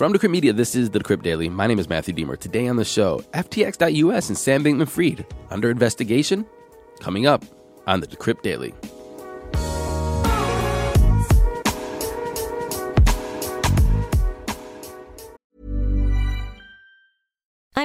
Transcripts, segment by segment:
From Decrypt Media, this is the Decrypt Daily. My name is Matthew Diemer. Today on the show, FTX.us and Sam Bankman Fried under investigation? Coming up on the Decrypt Daily.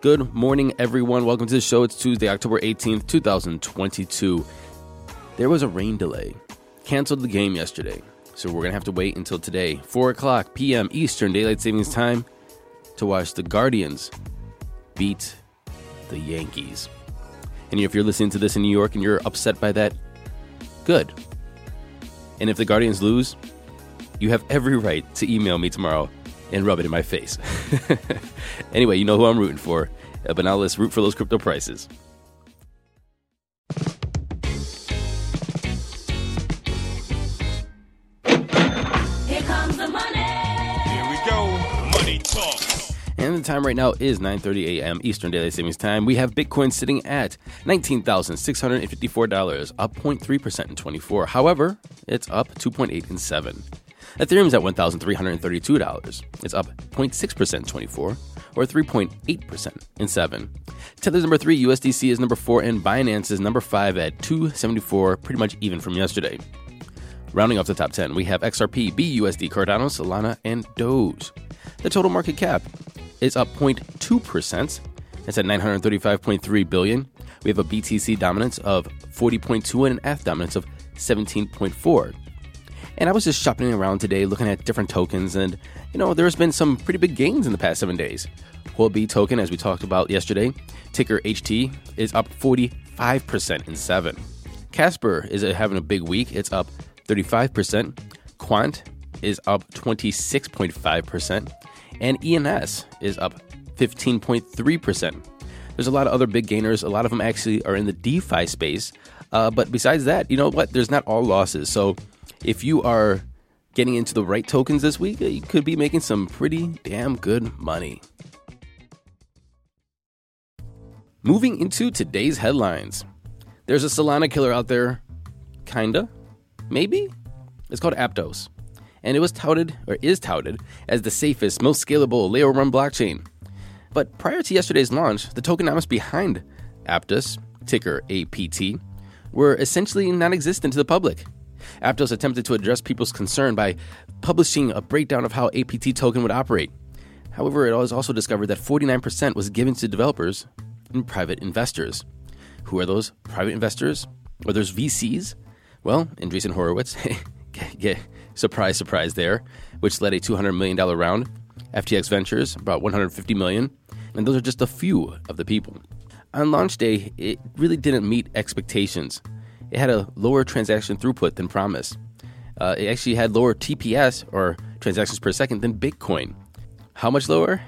Good morning, everyone. Welcome to the show. It's Tuesday, October 18th, 2022. There was a rain delay. Canceled the game yesterday. So we're going to have to wait until today, 4 o'clock p.m. Eastern Daylight Savings Time, to watch the Guardians beat the Yankees. And if you're listening to this in New York and you're upset by that, good. And if the Guardians lose, you have every right to email me tomorrow and rub it in my face. anyway, you know who I'm rooting for. Uh, but now let's root for those crypto prices. Here comes the money. Here we go. Money talk. And the time right now is 9:30 a.m. Eastern Daylight Savings Time. We have Bitcoin sitting at $19,654, up 0.3% in 24. However, it's up 2.8 in 7. Ethereum's at $1,332. It's up 0.6% in 24 or 3.8% in 7. Tether's number 3, USDC is number 4 and Binance is number 5 at 274, pretty much even from yesterday. Rounding off the top 10, we have XRP, BUSD, Cardano, Solana, and Doge. The total market cap is up 0.2%. It's at 935.3 billion. We have a BTC dominance of 40.2 and an ETH dominance of 17.4. And I was just shopping around today looking at different tokens, and you know, there's been some pretty big gains in the past seven days. Huobi token, as we talked about yesterday, ticker HT, is up 45% in seven. Casper is having a big week. It's up 35%. Quant is up 26.5%. And ENS is up 15.3%. There's a lot of other big gainers. A lot of them actually are in the DeFi space. Uh, but besides that, you know what? There's not all losses. So if you are getting into the right tokens this week, you could be making some pretty damn good money. Moving into today's headlines. There's a Solana killer out there. Kinda. Maybe? It's called Aptos. And it was touted, or is touted, as the safest, most scalable layer 1 blockchain. But prior to yesterday's launch, the tokenomics behind Aptos, ticker APT, were essentially non existent to the public. Aptos attempted to address people's concern by publishing a breakdown of how APT token would operate. However, it was also discovered that 49% was given to developers and private investors. Who are those private investors? Or there's VCs? Well, Andreessen Horowitz, surprise, surprise there, which led a $200 million round. FTX Ventures, about 150 million. And those are just a few of the people. On launch day, it really didn't meet expectations. It had a lower transaction throughput than promised. Uh, it actually had lower TPS, or transactions per second, than Bitcoin. How much lower?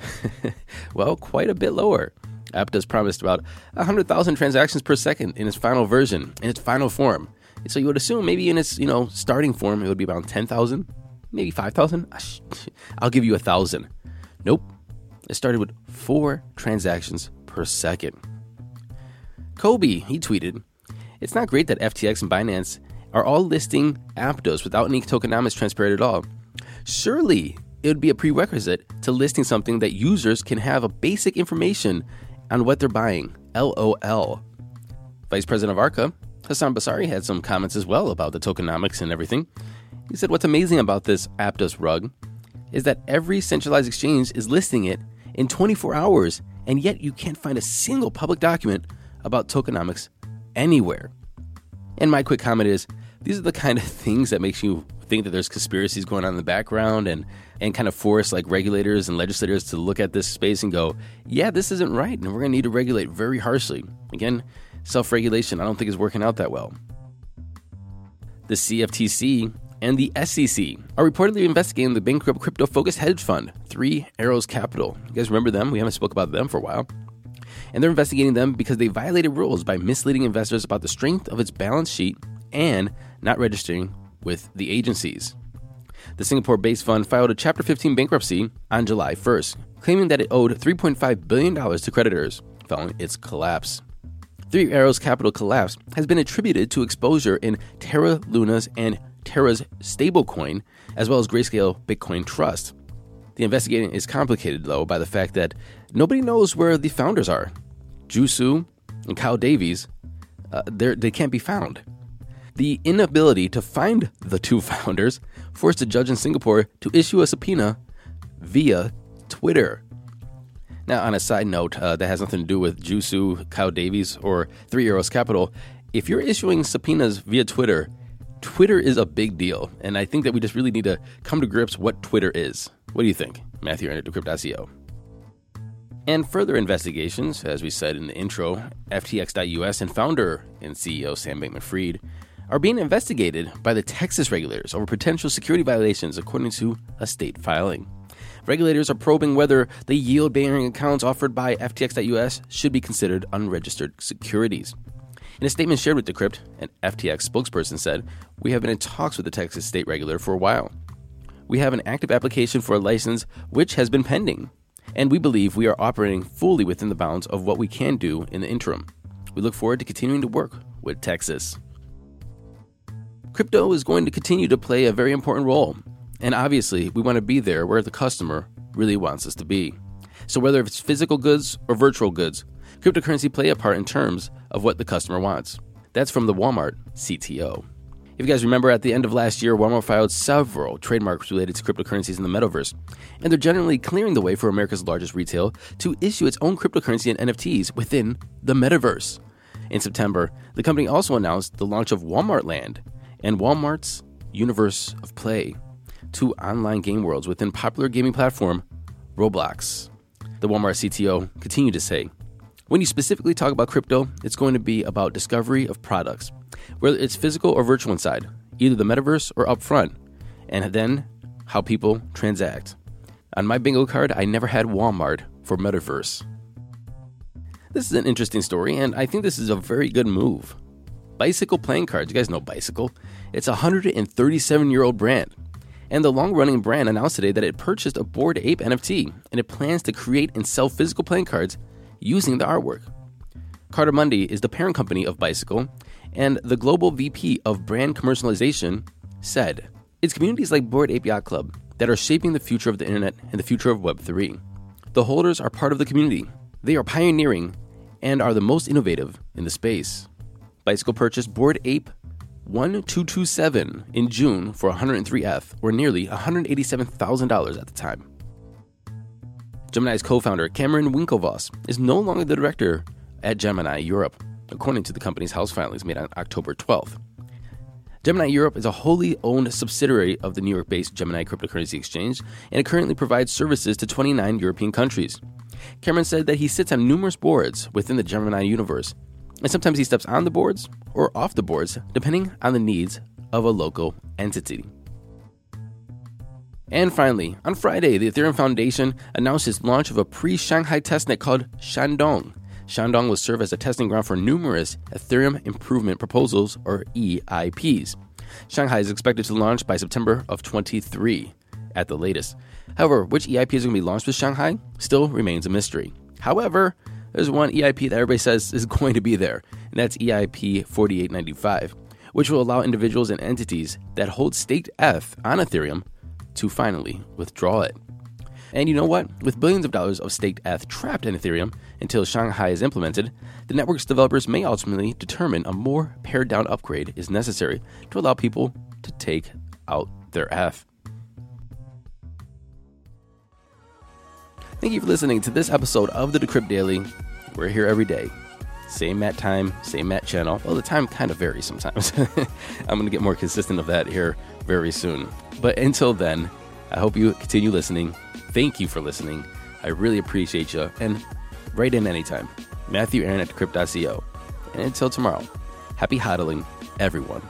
well, quite a bit lower. Aptos promised about 100,000 transactions per second in its final version, in its final form. So you would assume maybe in its you know starting form it would be about 10,000, maybe 5,000. I'll give you a thousand. Nope. It started with four transactions per second. Cobie, he tweeted, It's not great that FTX and Binance are all listing Aptos without any tokenomics transparent at all. Surely it would be a prerequisite to listing something that users can have a basic information on what they're buying. LOL. Vice President of ARCA, Hassan Basari, had some comments as well about the tokenomics and everything. He said what's amazing about this Aptos rug is that every centralized exchange is listing it in 24 hours, and yet you can't find a single public document about tokenomics anywhere. And my quick comment is these are the kind of things that makes you think that there's conspiracies going on in the background and and kind of force like regulators and legislators to look at this space and go, yeah, this isn't right, and we're going to need to regulate very harshly. Again, self-regulation I don't think is working out that well. The CFTC and the SEC are reportedly investigating the bankrupt crypto focused hedge fund, Three Arrows Capital. You guys remember them? We haven't spoke about them for a while. And they're investigating them because they violated rules by misleading investors about the strength of its balance sheet and not registering with the agencies. The Singapore based fund filed a Chapter 15 bankruptcy on July 1st, claiming that it owed $3.5 billion to creditors following its collapse. Three Arrows Capital collapse has been attributed to exposure in Terra Luna's and Terra's stablecoin, as well as Grayscale Bitcoin Trust. The investigation is complicated, though, by the fact that nobody knows where the founders are. Zhu Su and Kyle Davies, uh, they can't be found. The inability to find the two founders forced a judge in Singapore to issue a subpoena via Twitter. Now, on a side note, uh, that has nothing to do with Zhu Su, Kyle Davies, or Three Arrows Capital. If you're issuing subpoenas via Twitter, Twitter is a big deal, and I think that we just really need to come to grips what Twitter is. What do you think? Matthew at Decrypt.co. And further investigations, as we said in the intro, FTX.us and founder and CEO Sam Bankman Fried are being investigated by the Texas regulators over potential security violations, according to a state filing. Regulators are probing whether the yield bearing accounts offered by FTX.us should be considered unregistered securities. In a statement shared with Decrypt, an FTX spokesperson said, We have been in talks with the Texas state regulator for a while. We have an active application for a license which has been pending, and we believe we are operating fully within the bounds of what we can do in the interim. We look forward to continuing to work with Texas. Crypto is going to continue to play a very important role, and obviously, we want to be there where the customer really wants us to be. So, whether it's physical goods or virtual goods, cryptocurrency play a part in terms of what the customer wants. That's from the Walmart CTO. If you guys remember, at the end of last year, Walmart filed several trademarks related to cryptocurrencies in the metaverse, and they're generally clearing the way for America's largest retail to issue its own cryptocurrency and NFTs within the metaverse. In September, the company also announced the launch of Walmart Land and Walmart's Universe of Play, two online game worlds within popular gaming platform Roblox. The Walmart CTO continued to say, when you specifically talk about crypto, it's going to be about discovery of products, whether it's physical or virtual inside, either the metaverse or upfront, and then how people transact. On my bingo card, I never had Walmart for metaverse. This is an interesting story, and I think this is a very good move. Bicycle playing cards, you guys know Bicycle. It's a 137 year old brand. And the long running brand announced today that it purchased a Bored Ape NFT and it plans to create and sell physical playing cards using the artwork. Cartamundi is the parent company of Bicycle, and the global VP of brand commercialization said, It's communities like Bored Ape Yacht Club that are shaping the future of the internet and the future of Web3. The holders are part of the community. They are pioneering and are the most innovative in the space. Bicycle purchased Board Ape 1227 in June for 103 ETH, or nearly $187,000 at the time. Gemini's co founder, Cameron Winklevoss, is no longer the director at Gemini Europe, according to the Companies House filings made on October 12th. Gemini Europe is a wholly owned subsidiary of the New York based Gemini Cryptocurrency Exchange, and it currently provides services to 29 European countries. Cameron said that he sits on numerous boards within the Gemini universe, and sometimes he steps on the boards or off the boards, depending on the needs of a local entity. And finally, on Friday, the Ethereum Foundation announced its launch of a pre Shanghai testnet called Shandong. Shandong will serve as a testing ground for numerous Ethereum Improvement Proposals, or EIPs. Shanghai is expected to launch by September of 23 at the latest. However, which EIP is going to be launched with Shanghai still remains a mystery. However, there's one EIP that everybody says is going to be there, and that's EIP 4895, which will allow individuals and entities that hold staked ETH on Ethereum to finally withdraw it. And you know what? With billions of dollars of staked ETH trapped in Ethereum until Shanghai is implemented, the network's developers may ultimately determine a more pared down upgrade is necessary to allow people to take out their ETH. Thank you for listening to this episode of the Decrypt Daily. We're here every day. Same Matt time, same Matt channel. Well, the time kind of varies sometimes. I'm going to get more consistent of that here very soon. But until then, I hope you continue listening. Thank you for listening. I really appreciate you. And write in anytime. Matthew Aaron at Decrypt.co. And until tomorrow, happy hodling, everyone.